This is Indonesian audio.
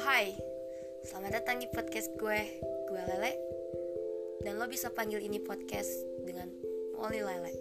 hai, selamat datang di podcast gue Gue Lele. Dan lo bisa panggil ini podcast dengan Molly Lele.